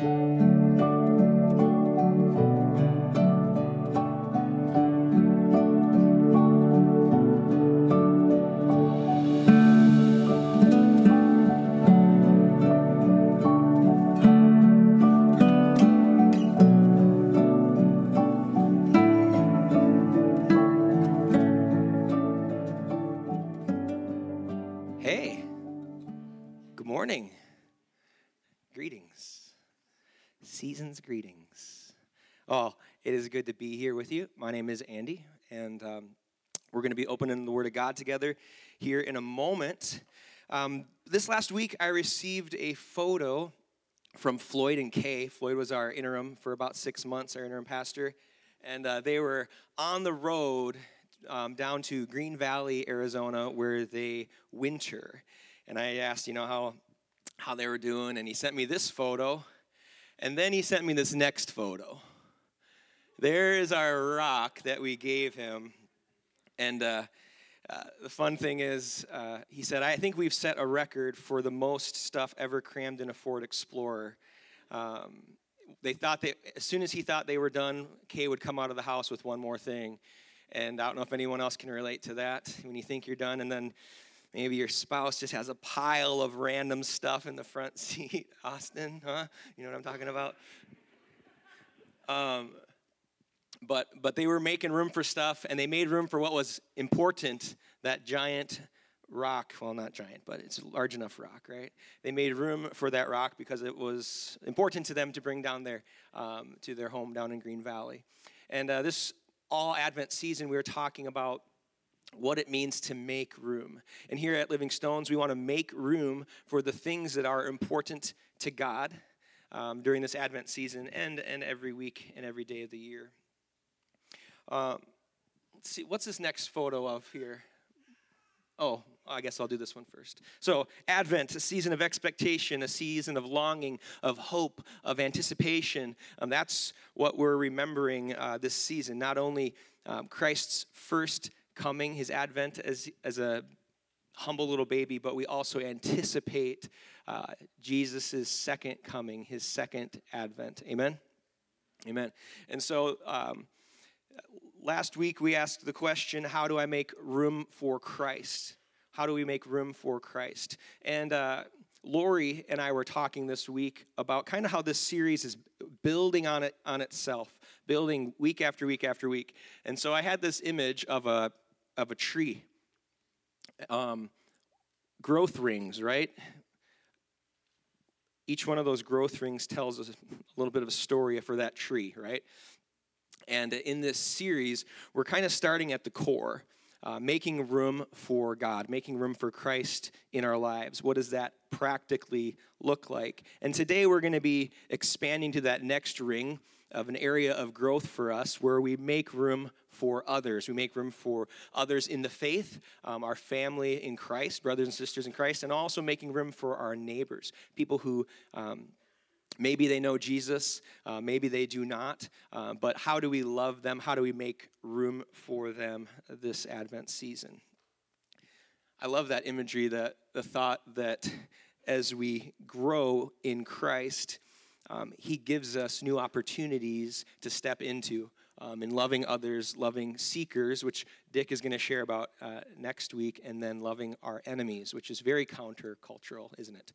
Hey, is good to be here with you. My name is Andy, and um, we're going to be opening the Word of God together here in a moment. Um, this last week, I received a photo from Floyd and Kay. Floyd was our interim for about six months, our interim pastor, and uh, they were on the road um, down to Green Valley, Arizona, where they winter. And I asked, you know, how how they were doing, and he sent me this photo, and then he sent me this next photo. There is our rock that we gave him, and. Uh, uh, the fun thing is, uh, he said, I think we've set a record for the most stuff ever crammed in a Ford Explorer. Um, they thought that as soon as he thought they were done, Kay would come out of the house with one more thing. And I don't know if anyone else can relate to that when you think you're done, and then maybe your spouse just has a pile of random stuff in the front seat. Austin, huh? You know what I'm talking about? Um, but but they were making room for stuff, and they made room for what was important. That giant rock well not giant but it's a large enough rock right they made room for that rock because it was important to them to bring down there um, to their home down in green valley and uh, this all Advent season, we were talking about what it means to make room. And here at Living Stones, we want to make room for the things that are important to God um, during this Advent season and, and every week and every day of the year. Um, let's see, what's this next photo of here? Oh, I guess I'll do this one first. So, Advent, a season of expectation, a season of longing, of hope, of anticipation. Um, that's what we're remembering uh, this season. Not only um, Christ's first coming, his advent as, as a humble little baby, but we also anticipate uh, Jesus' second coming, his second advent. Amen? Amen. And so, um, last week we asked the question how do I make room for Christ? How do we make room for Christ? And uh, Lori and I were talking this week about kind of how this series is building on it on itself, building week after week after week. And so I had this image of a of a tree. Um, growth rings, right? Each one of those growth rings tells us a little bit of a story for that tree, right? And in this series, we're kind of starting at the core uh, making room for God, making room for Christ in our lives. What does that practically look like? And today we're going to be expanding to that next ring of an area of growth for us where we make room for others. We make room for others in the faith, um, our family in Christ, brothers and sisters in Christ, and also making room for our neighbors, people who um, Maybe they know Jesus, uh, maybe they do not, uh, but how do we love them? How do we make room for them this Advent season? I love that imagery, that the thought that as we grow in Christ, um, He gives us new opportunities to step into um, in loving others, loving seekers, which Dick is going to share about uh, next week, and then loving our enemies, which is very countercultural, isn't it?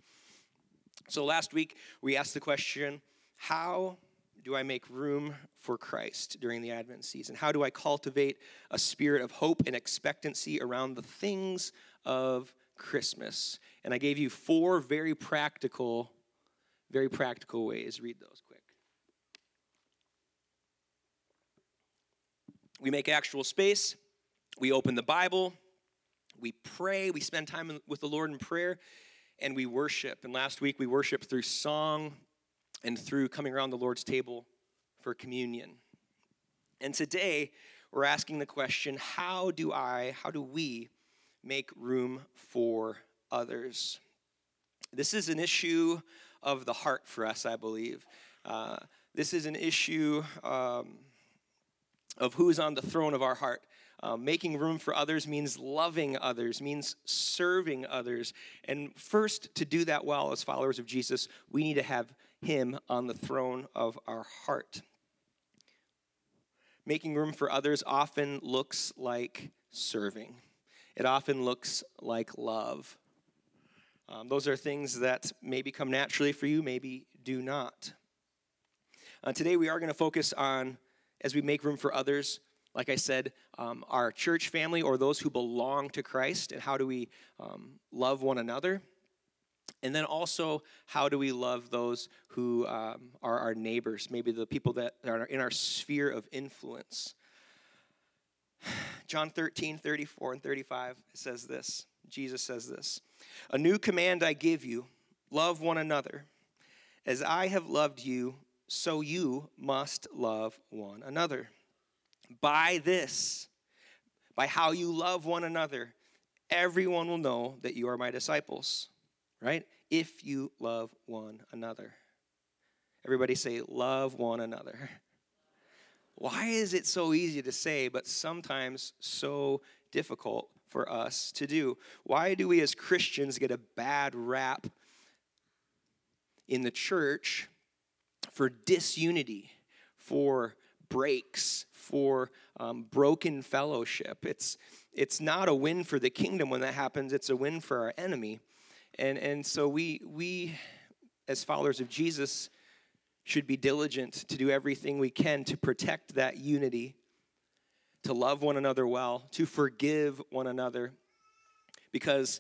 So last week, we asked the question how do I make room for Christ during the Advent season? How do I cultivate a spirit of hope and expectancy around the things of Christmas? And I gave you four very practical, very practical ways. Read those quick. We make actual space, we open the Bible, we pray, we spend time with the Lord in prayer, and we worship. And last week we worshiped through song and through coming around the Lord's table for communion. And today we're asking the question how do I, how do we make room for others? This is an issue of the heart for us, I believe. Uh, this is an issue um, of who's on the throne of our heart. Um, making room for others means loving others, means serving others. And first, to do that well as followers of Jesus, we need to have Him on the throne of our heart. Making room for others often looks like serving, it often looks like love. Um, those are things that maybe come naturally for you, maybe do not. Uh, today, we are going to focus on, as we make room for others, like I said, um, our church family or those who belong to Christ, and how do we um, love one another. And then also, how do we love those who um, are our neighbors, maybe the people that are in our sphere of influence? John 13, 34 and 35 says this. Jesus says this A new command I give you love one another. As I have loved you, so you must love one another. By this, by how you love one another, everyone will know that you are my disciples, right? If you love one another. Everybody say, love one another. Why is it so easy to say, but sometimes so difficult for us to do? Why do we as Christians get a bad rap in the church for disunity, for breaks, for um, broken fellowship. It's, it's not a win for the kingdom when that happens, it's a win for our enemy. And, and so we, we, as followers of Jesus, should be diligent to do everything we can to protect that unity, to love one another well, to forgive one another, because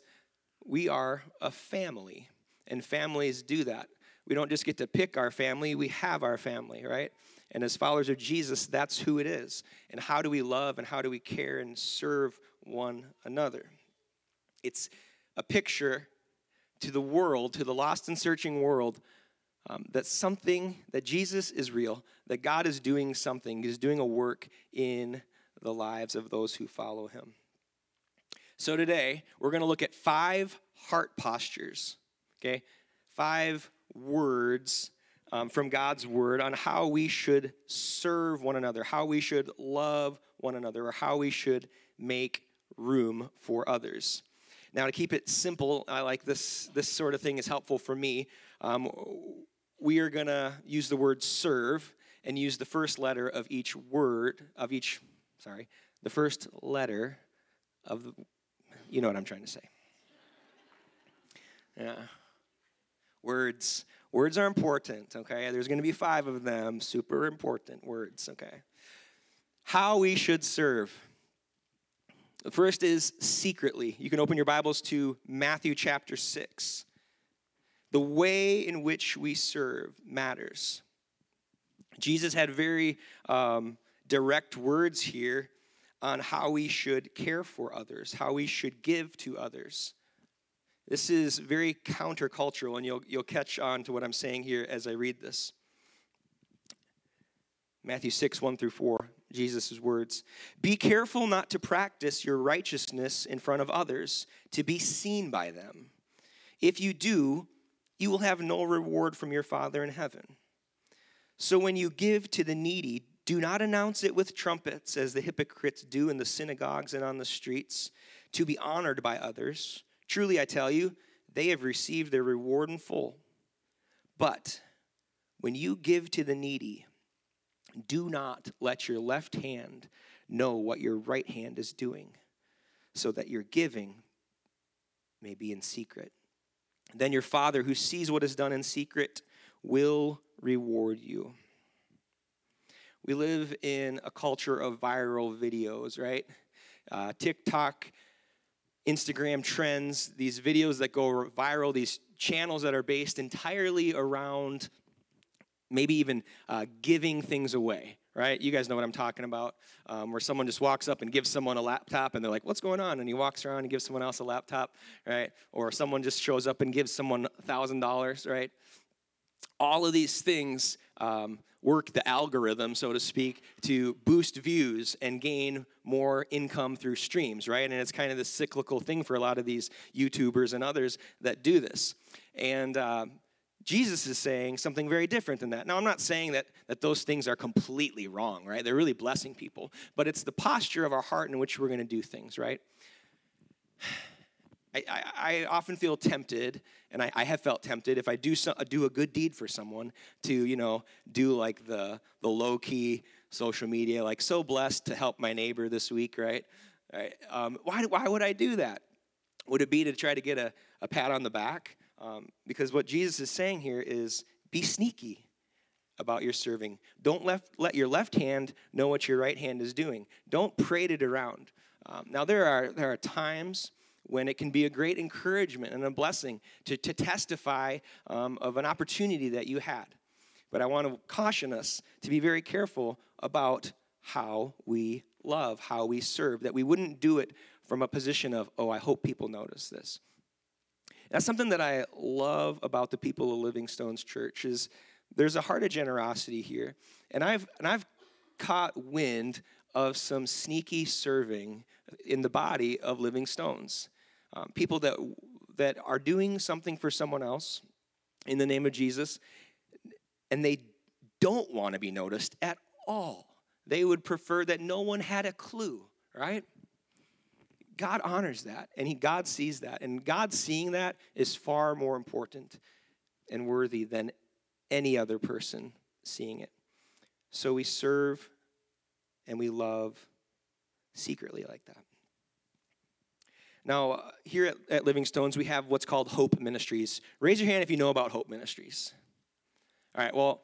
we are a family, and families do that. We don't just get to pick our family, we have our family, right? And as followers of Jesus, that's who it is. And how do we love and how do we care and serve one another? It's a picture to the world, to the lost and searching world, um, that something, that Jesus is real, that God is doing something, is doing a work in the lives of those who follow him. So today, we're going to look at five heart postures, okay? Five words um, from God's word on how we should serve one another, how we should love one another, or how we should make room for others. Now, to keep it simple, I like this, this sort of thing is helpful for me. Um, we are going to use the word serve and use the first letter of each word, of each, sorry, the first letter of the, you know what I'm trying to say. Yeah. Words. Words are important, okay? There's going to be five of them, super important words, okay? How we should serve. The first is secretly. You can open your Bibles to Matthew chapter 6. The way in which we serve matters. Jesus had very um, direct words here on how we should care for others, how we should give to others. This is very countercultural, and you'll, you'll catch on to what I'm saying here as I read this. Matthew 6, 1 through 4, Jesus' words Be careful not to practice your righteousness in front of others, to be seen by them. If you do, you will have no reward from your Father in heaven. So when you give to the needy, do not announce it with trumpets, as the hypocrites do in the synagogues and on the streets, to be honored by others. Truly, I tell you, they have received their reward in full. But when you give to the needy, do not let your left hand know what your right hand is doing, so that your giving may be in secret. Then your Father, who sees what is done in secret, will reward you. We live in a culture of viral videos, right? Uh, TikTok Instagram trends, these videos that go viral, these channels that are based entirely around maybe even uh, giving things away, right? You guys know what I'm talking about, um, where someone just walks up and gives someone a laptop and they're like, what's going on? And he walks around and gives someone else a laptop, right? Or someone just shows up and gives someone $1,000, right? All of these things um, work the algorithm, so to speak, to boost views and gain more income through streams, right? And it's kind of the cyclical thing for a lot of these YouTubers and others that do this. And uh, Jesus is saying something very different than that. Now, I'm not saying that, that those things are completely wrong, right? They're really blessing people, but it's the posture of our heart in which we're going to do things, right? I, I, I often feel tempted, and I, I, have felt tempted if I do so, do a good deed for someone to, you know, do like the the low key social media, like so blessed to help my neighbor this week, right? right? Um, why why would I do that? Would it be to try to get a, a pat on the back? Um, because what Jesus is saying here is be sneaky about your serving. Don't left, let your left hand know what your right hand is doing. Don't parade it around. Um, now there are there are times when it can be a great encouragement and a blessing to, to testify um, of an opportunity that you had. But I want to caution us to be very careful about how we love, how we serve, that we wouldn't do it from a position of, oh, I hope people notice this. That's something that I love about the people of Living Stones Church is there's a heart of generosity here. And I've and I've caught wind of some sneaky serving in the body of Living Stones um, people that that are doing something for someone else in the name of Jesus, and they don't want to be noticed at all. They would prefer that no one had a clue, right? God honors that, and he, God sees that, and God seeing that is far more important and worthy than any other person seeing it. So we serve and we love secretly like that. Now, uh, here at, at Living Stones, we have what's called Hope Ministries. Raise your hand if you know about Hope Ministries. All right, well,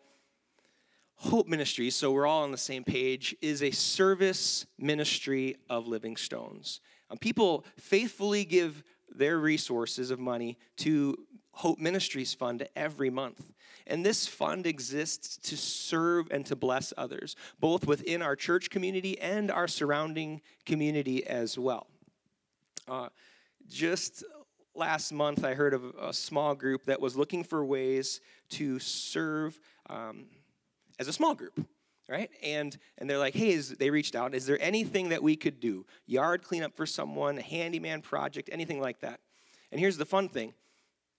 Hope Ministries, so we're all on the same page, is a service ministry of Living Stones. Um, people faithfully give their resources of money to Hope Ministries Fund every month. And this fund exists to serve and to bless others, both within our church community and our surrounding community as well. Uh, just last month, I heard of a small group that was looking for ways to serve um, as a small group, right? And and they're like, hey, is, they reached out. Is there anything that we could do? Yard cleanup for someone, a handyman project, anything like that? And here's the fun thing: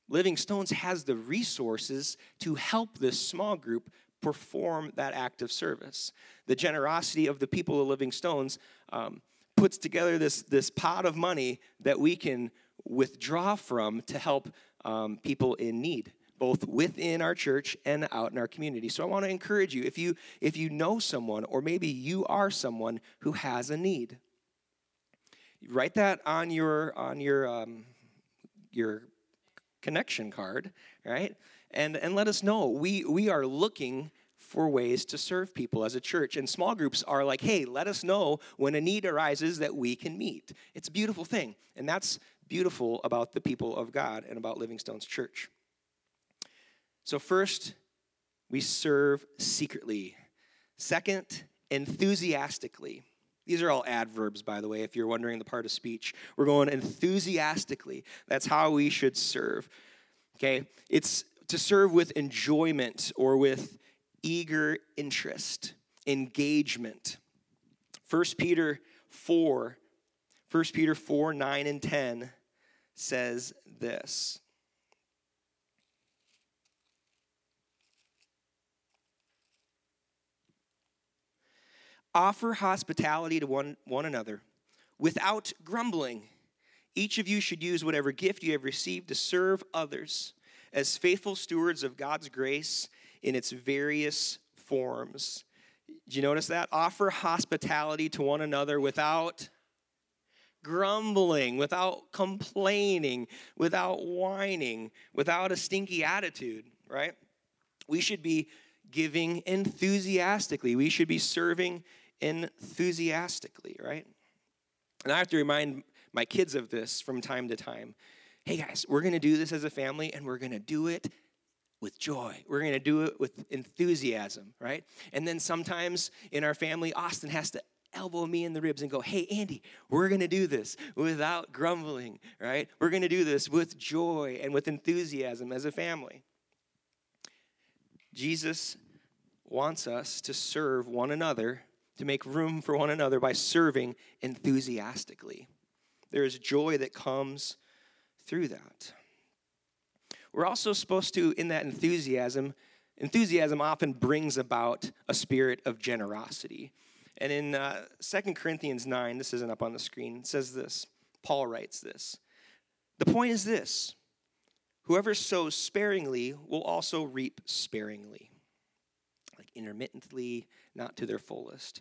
Living Stones has the resources to help this small group perform that act of service. The generosity of the people of Living Stones. Um, puts together this, this pot of money that we can withdraw from to help um, people in need both within our church and out in our community. So i want to encourage you if you if you know someone or maybe you are someone who has a need write that on your on your um, your connection card right? And and let us know. We we are looking for ways to serve people as a church. And small groups are like, hey, let us know when a need arises that we can meet. It's a beautiful thing. And that's beautiful about the people of God and about Living Stones Church. So, first, we serve secretly. Second, enthusiastically. These are all adverbs, by the way, if you're wondering the part of speech. We're going enthusiastically. That's how we should serve. Okay? It's to serve with enjoyment or with eager interest, engagement. 1 Peter 4, 1 Peter 4, 9 and 10 says this. Offer hospitality to one, one another without grumbling. Each of you should use whatever gift you have received to serve others as faithful stewards of God's grace in its various forms. Do you notice that? Offer hospitality to one another without grumbling, without complaining, without whining, without a stinky attitude, right? We should be giving enthusiastically. We should be serving enthusiastically, right? And I have to remind my kids of this from time to time. Hey guys, we're going to do this as a family and we're going to do it with joy. We're going to do it with enthusiasm, right? And then sometimes in our family, Austin has to elbow me in the ribs and go, Hey, Andy, we're going to do this without grumbling, right? We're going to do this with joy and with enthusiasm as a family. Jesus wants us to serve one another, to make room for one another by serving enthusiastically. There is joy that comes through that. We're also supposed to, in that enthusiasm, enthusiasm often brings about a spirit of generosity. And in uh, 2 Corinthians 9, this isn't up on the screen, says this. Paul writes this. The point is this whoever sows sparingly will also reap sparingly, like intermittently, not to their fullest.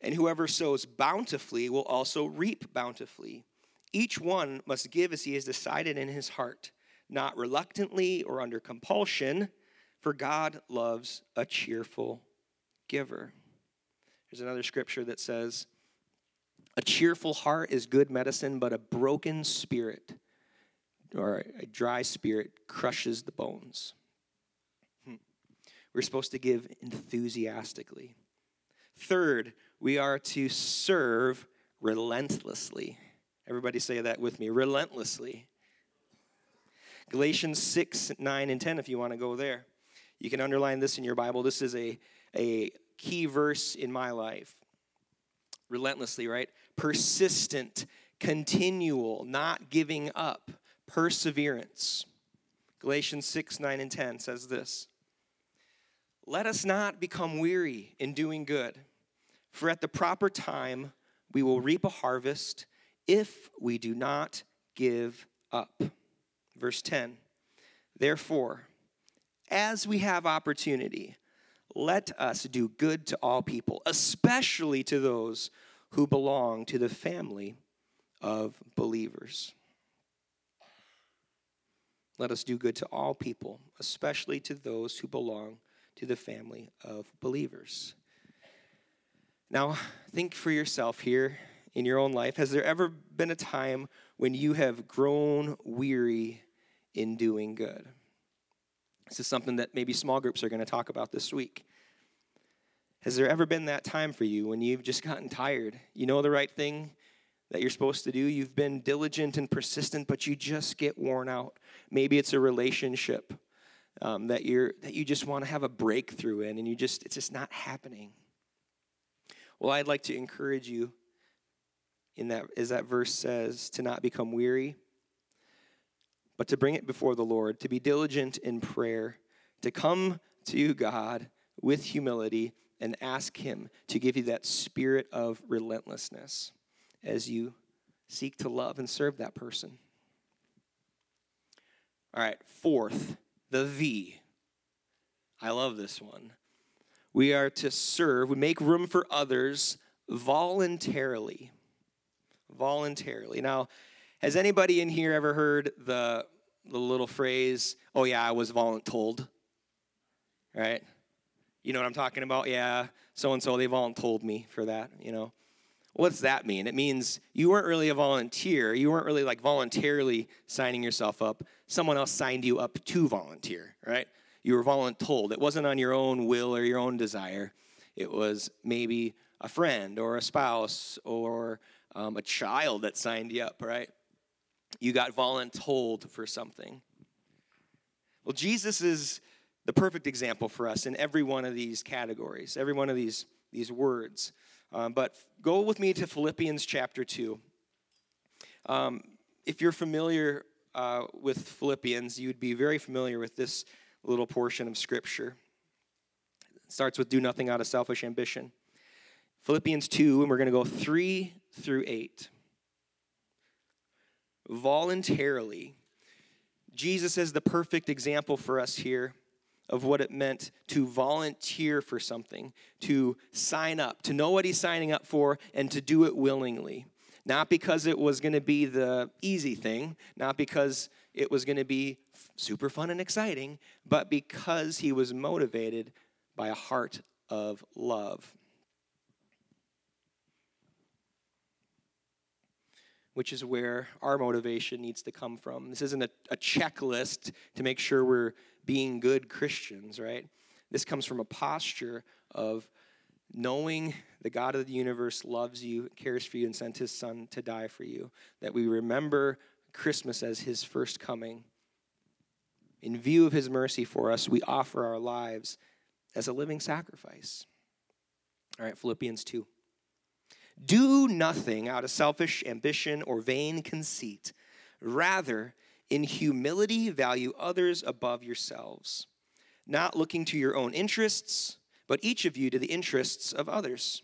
And whoever sows bountifully will also reap bountifully. Each one must give as he has decided in his heart, not reluctantly or under compulsion, for God loves a cheerful giver. There's another scripture that says, A cheerful heart is good medicine, but a broken spirit or a dry spirit crushes the bones. Hmm. We're supposed to give enthusiastically. Third, we are to serve relentlessly. Everybody say that with me relentlessly. Galatians 6, 9, and 10, if you want to go there. You can underline this in your Bible. This is a, a key verse in my life. Relentlessly, right? Persistent, continual, not giving up, perseverance. Galatians 6, 9, and 10 says this Let us not become weary in doing good, for at the proper time we will reap a harvest if we do not give up. Verse 10 Therefore, as we have opportunity, let us do good to all people, especially to those who belong to the family of believers. Let us do good to all people, especially to those who belong to the family of believers. Now, think for yourself here in your own life. Has there ever been a time when you have grown weary in doing good? This is something that maybe small groups are going to talk about this week. Has there ever been that time for you when you've just gotten tired? You know the right thing that you're supposed to do, you've been diligent and persistent, but you just get worn out. Maybe it's a relationship um, that you're that you just want to have a breakthrough in, and you just it's just not happening. Well, I'd like to encourage you in that as that verse says to not become weary but to bring it before the Lord, to be diligent in prayer, to come to God with humility and ask Him to give you that spirit of relentlessness as you seek to love and serve that person. All right, fourth, the V. I love this one. We are to serve, we make room for others voluntarily. Voluntarily. Now, has anybody in here ever heard the, the little phrase, oh yeah, I was voluntold? Right? You know what I'm talking about? Yeah, so and so, they voluntold me for that, you know. What's that mean? It means you weren't really a volunteer. You weren't really like voluntarily signing yourself up. Someone else signed you up to volunteer, right? You were voluntold. It wasn't on your own will or your own desire. It was maybe a friend or a spouse or um, a child that signed you up, right? You got voluntold for something. Well, Jesus is the perfect example for us in every one of these categories, every one of these, these words. Um, but go with me to Philippians chapter 2. Um, if you're familiar uh, with Philippians, you'd be very familiar with this little portion of Scripture. It starts with do nothing out of selfish ambition. Philippians 2, and we're going to go 3 through 8 voluntarily. Jesus is the perfect example for us here of what it meant to volunteer for something, to sign up, to know what he's signing up for, and to do it willingly. Not because it was going to be the easy thing, not because it was going to be super fun and exciting, but because he was motivated by a heart of love. Which is where our motivation needs to come from. This isn't a, a, checklist to make sure we're being good Christians, right? This comes from a posture of knowing the God of the universe loves you, cares for you, and sent his son to die for you. That we remember Christmas as his first coming. In view of his mercy for us, we offer our lives as a living sacrifice. All right, Philippians 2. Do nothing out of selfish ambition or vain conceit. Rather, In humility, value others above yourselves, not looking to your own interests, but each of you to the interests of others.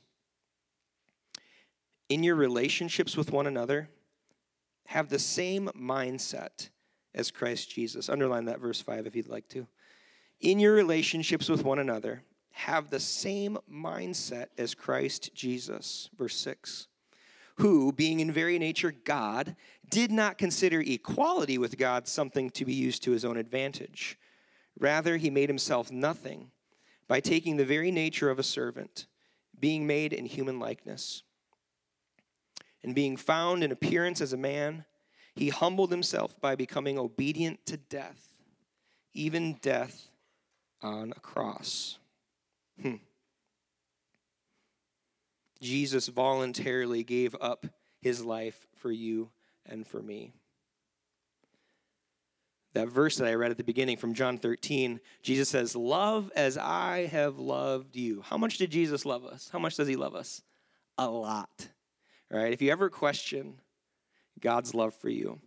In your relationships with one another, have the same mindset as Christ Jesus. Underline that verse 5 if you'd like to. In your relationships with one another, have the same mindset as Christ Jesus. Verse 6 who, being in very nature God, did not consider equality with God something to be used to his own advantage. Rather, he made himself nothing by taking the very nature of a servant, being made in human likeness. And being found in appearance as a man, he humbled himself by becoming obedient to death, even death on a cross. Hmm. Jesus voluntarily gave up his life for you and for me. That verse that I read at the beginning from John 13, Jesus says, Love as I have loved you. How much did Jesus love us? How much does he love us? A lot. Right? If you ever question God's love for you,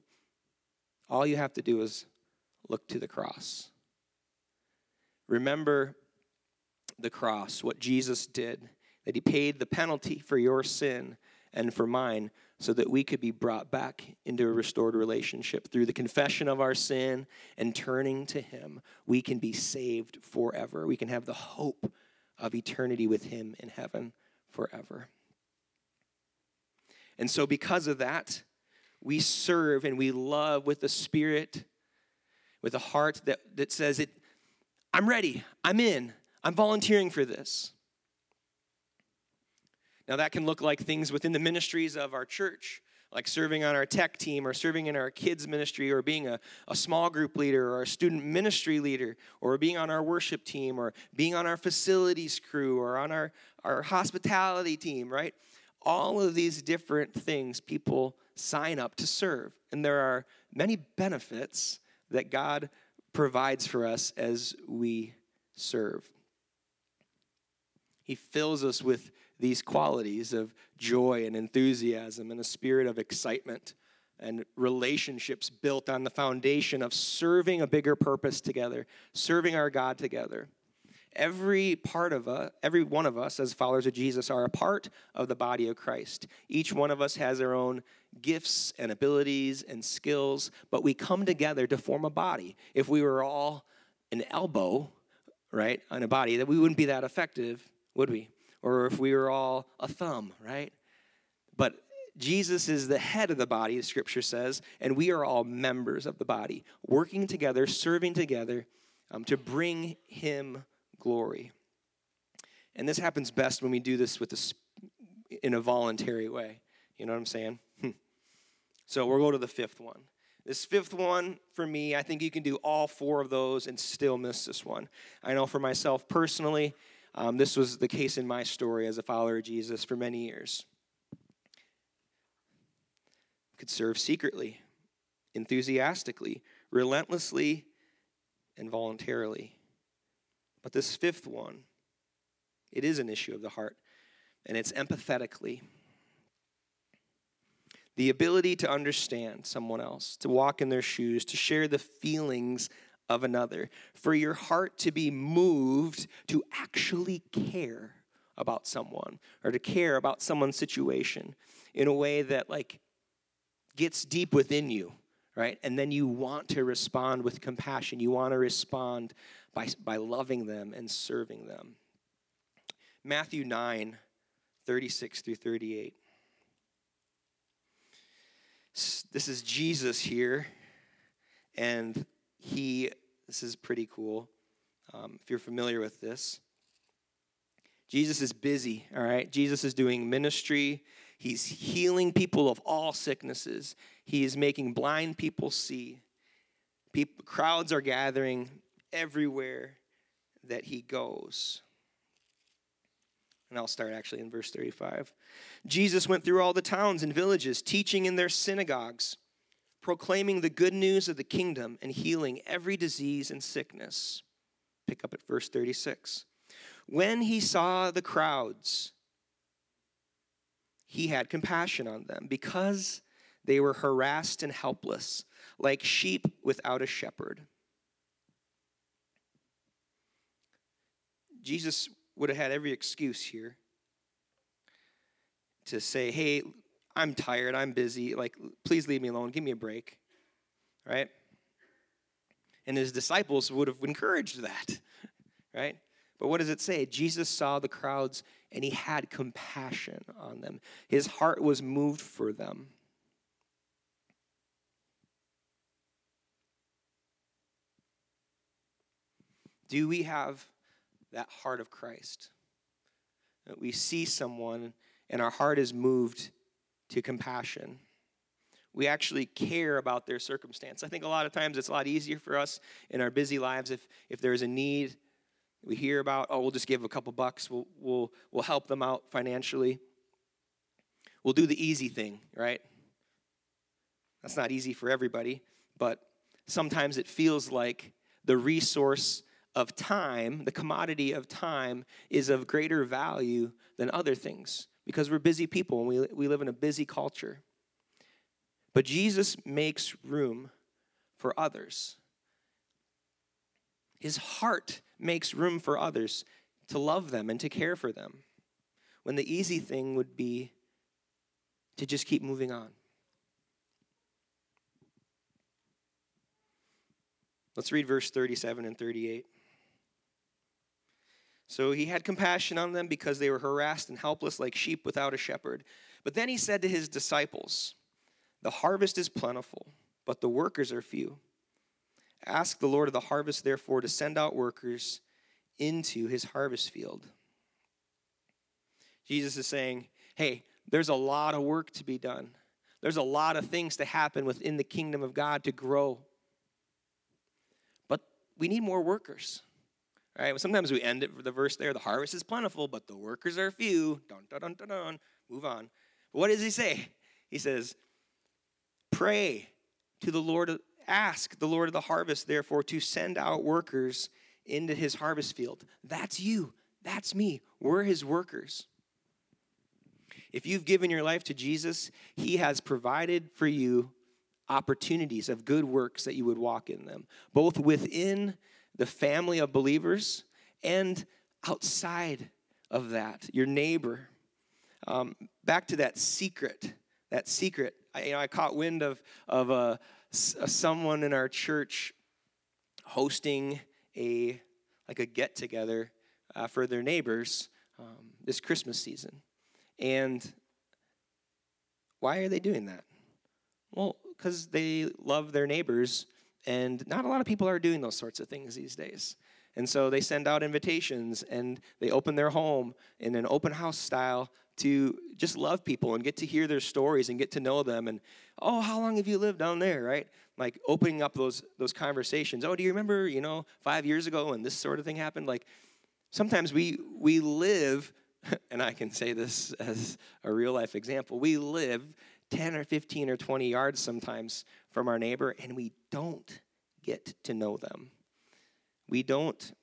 all you have to do is look to the cross. Remember the cross, what Jesus did that he paid the penalty for your sin and for mine so that we could be brought back into a restored relationship. Through the confession of our sin and turning to him we can be saved forever. We can have the hope of eternity with him in heaven forever. And so because of that we serve and we love with a spirit with a heart that, that says it i'm ready. I'm in i'm volunteering for this now, that can look like things within the ministries of our church, like serving on our tech team or serving in our kids' ministry or being a, a small group leader or a student ministry leader or being on our worship team or being on our facilities crew or on our, our hospitality team, right? All of these different things people sign up to serve. And there are many benefits that God provides for us as we serve. He fills us with these qualities of joy and enthusiasm and a spirit of excitement and relationships built on the foundation of serving a bigger purpose together, serving our God together. Every part of us, every one of us as followers of Jesus are a part of the body of Christ. Each one of us has our own gifts and abilities and skills, but we come together to form a body. If we were all an elbow, right, on a body, that we wouldn't be that effective, would we? or if we were all a thumb, right? But Jesus is the head of the body, the scripture says, and we are all members of the body, working together, serving together um, to bring him glory. And this happens best when we do this with a, in a voluntary way. You know what I'm saying? Hmm. so we'll go to the fifth one. This fifth one, for me, I think you can do all four of those and still miss this one. I know for myself personally, um, this was the case in my story as a follower of Jesus for many years. Could serve secretly, enthusiastically, relentlessly, and voluntarily. But this fifth one, it is an issue of the heart, and it's empathetically. The ability to understand someone else, to walk in their shoes, to share the feelings of another, for your heart to be moved to actually care about someone or to care about someone's situation in a way that like gets deep within you right? And then you want to respond with compassion. You want to respond by, by loving them and serving them. Matthew 9 36 through 38 this is jesus here and he, this is pretty cool. Um, if you're familiar with this, Jesus is busy, all right? Jesus is doing ministry. He's healing people of all sicknesses. He is making blind people see. People, crowds are gathering everywhere that he goes. And I'll start actually in verse 35. Jesus went through all the towns and villages, teaching in their synagogues proclaiming the good news of the kingdom and healing every disease and sickness. Pick up at verse 36. When he saw the crowds, he had compassion on them because they were harassed and helpless, like sheep without a shepherd. Jesus would have had every excuse here to say, Hey, I'm tired, I'm busy, like, please leave me alone, give me a break, right? And his disciples would have encouraged that, right? But what does it say? Jesus saw the crowds and he had compassion on them. His heart was moved for them. Do we have that heart of Christ? That we see someone and our heart is moved to compassion. We actually care about their circumstance. I think a lot of times it's a lot easier for us in our busy lives if, if there's a need we hear about, oh, we'll just give a couple bucks, we'll, we'll, we'll help them out financially. We'll do the easy thing, right? That's not easy for everybody, but sometimes it feels like the resource of time, the commodity of time, is of greater value than other things because we're busy people and we, we live in a busy culture. But Jesus makes room for others. His heart makes room for others to love them and to care for them when the easy thing would be to just keep moving on. Let's read verse 37 and 38. So he had compassion on them because they were harassed and helpless like sheep without a shepherd. But then he said to his disciples, The harvest is plentiful, but the workers are few. Ask the Lord of the harvest, therefore, to send out workers into his harvest field. Jesus is saying, Hey, there's a lot of work to be done. There's a lot of things to happen within the kingdom of God to grow. But we need more workers. Right, sometimes we end it the verse there. The harvest is plentiful, but the workers are few. Dun, dun, dun, dun, dun. Move on. But what does he say? He says, Pray to the Lord, ask the Lord of the harvest, therefore, to send out workers into his harvest field. That's you. That's me. We're his workers. If you've given your life to Jesus, he has provided for you opportunities of good works that you would walk in them, both within the family of believers and outside of that, your neighbor. Um, back to that secret, that secret. I, you know, I caught wind of, of a, a someone in our church hosting a like a get together uh, for their neighbors um, this Christmas season. And why are they doing that? Well, because they love their neighbors, and not a lot of people are doing those sorts of things these days. And so they send out invitations and they open their home in an open house style to just love people and get to hear their stories and get to know them. And oh, how long have you lived down there, right? Like opening up those those conversations. Oh, do you remember, you know, five years ago when this sort of thing happened? Like sometimes we we live, and I can say this as a real life example. We live 10 or 15 or 20 yards sometimes from our neighbor, and we don't get to know them. We don't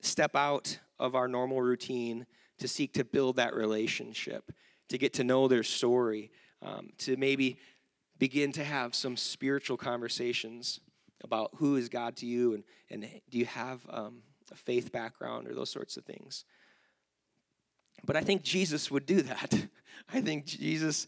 step out of our normal routine to seek to build that relationship, to get to know their story, um, to maybe begin to have some spiritual conversations about who is God to you and, and do you have um, a faith background or those sorts of things. But I think Jesus would do that. I think Jesus,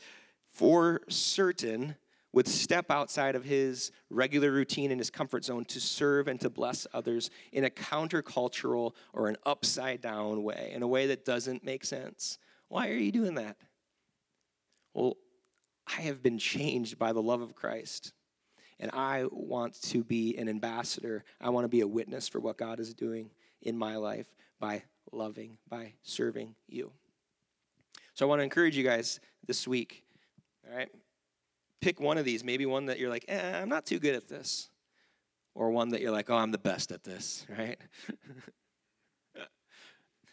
for certain, would step outside of his regular routine and his comfort zone to serve and to bless others in a countercultural or an upside down way, in a way that doesn't make sense. Why are you doing that? Well, I have been changed by the love of Christ. And I want to be an ambassador. I want to be a witness for what God is doing in my life by loving, by serving you. So I want to encourage you guys this week, all right? Pick one of these, maybe one that you're like, eh, I'm not too good at this. Or one that you're like, oh, I'm the best at this, right?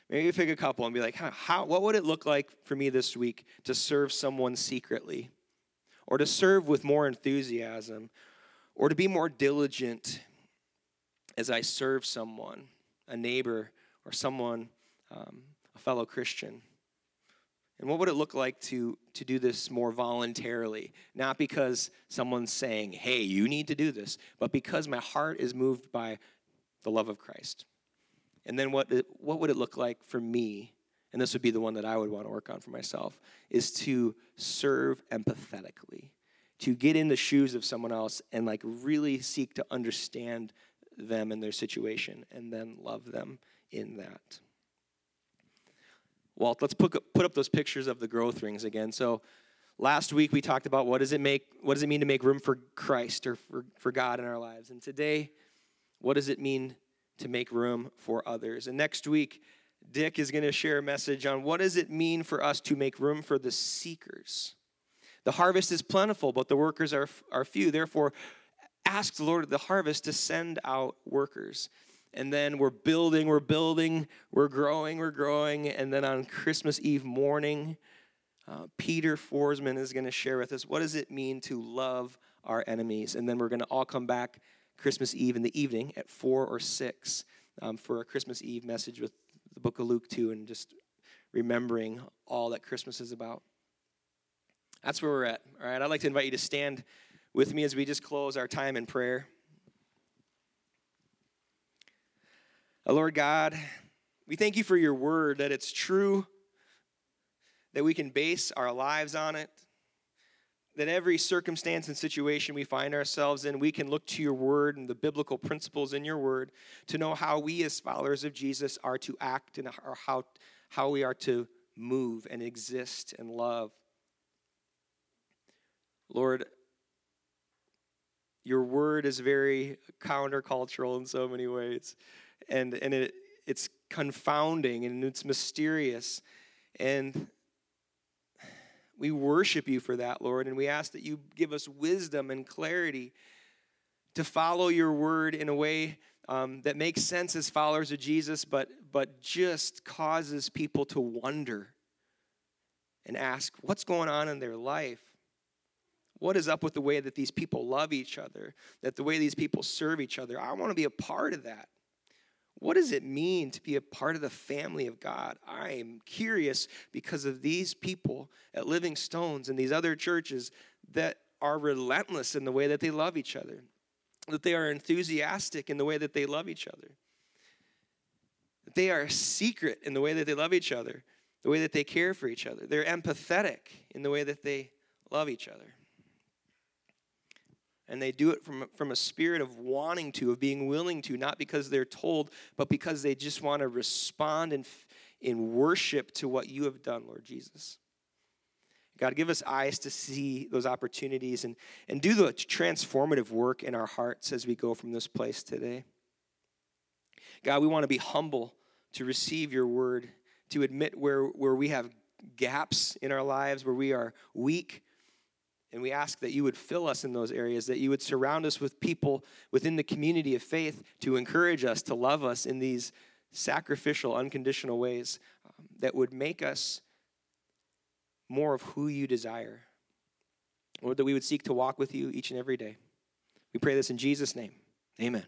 maybe pick a couple and be like, how, how, what would it look like for me this week to serve someone secretly? Or to serve with more enthusiasm? Or to be more diligent as I serve someone, a neighbor, or someone, um, a fellow Christian? And what would it look like to, to do this more voluntarily? Not because someone's saying, hey, you need to do this, but because my heart is moved by the love of Christ. And then what, what would it look like for me? And this would be the one that I would want to work on for myself, is to serve empathetically, to get in the shoes of someone else and like really seek to understand them and their situation and then love them in that. Walt, let's put, put up those pictures of the growth rings again. So last week we talked about what does it make what does it mean to make room for Christ or for, for God in our lives. And today, what does it mean to make room for others? And next week, Dick is going to share a message on what does it mean for us to make room for the seekers. The harvest is plentiful, but the workers are, are few. Therefore, ask the Lord of the harvest to send out workers and then we're building, we're building, we're growing, we're growing. And then on Christmas Eve morning, uh, Peter Forsman is going to share with us what does it mean to love our enemies. And then we're going to all come back Christmas Eve in the evening at 4 or 6 um, for a Christmas Eve message with the book of Luke 2 and just remembering all that Christmas is about. That's where we're at. All right, I'd like to invite you to stand with me as we just close our time in prayer. Uh, Lord God, we thank you for your word, that it's true, that we can base our lives on it, that every circumstance and situation we find ourselves in, we can look to your word and the biblical principles in your word to know how we, as followers of Jesus, are to act and how, how we are to move and exist and love. Lord, your word is very countercultural in so many ways and and it it's confounding and it's mysterious. And we worship you for that lord and we ask that you give us wisdom and clarity to follow your word in a way um, that makes sense as followers of jesus but but just causes people to wonder and ask what's going on in their life? What is up with the way that these people love each other that the way these people serve each other? I want to be a part of that what does it mean to be a part of the family of God? I am curious because of these people at Living Stones and these other churches that are relentless in the way that they love each other, that they are enthusiastic in the way that they love each other, that they are secret in the way that they love each other, the way that they care for each other. They're empathetic in the way that they love each other and they do it from, from a spirit of wanting to, of being willing to, not because they're told, but because they just want to respond in, in worship to what you have done, Lord Jesus. God, give us eyes to see those opportunities and, and do the transformative work in our hearts as we go from this place today. God, we want to be humble to receive your word, to admit where, where we have gaps in our lives, where we are weak, and we ask that you would fill us in those areas, that you would surround us with people within the community of faith to encourage us, to love us in these sacrificial, unconditional ways um, that would make us more of who you desire. Lord, that we would seek to walk with you each and every day. We pray this in Jesus' name. Amen.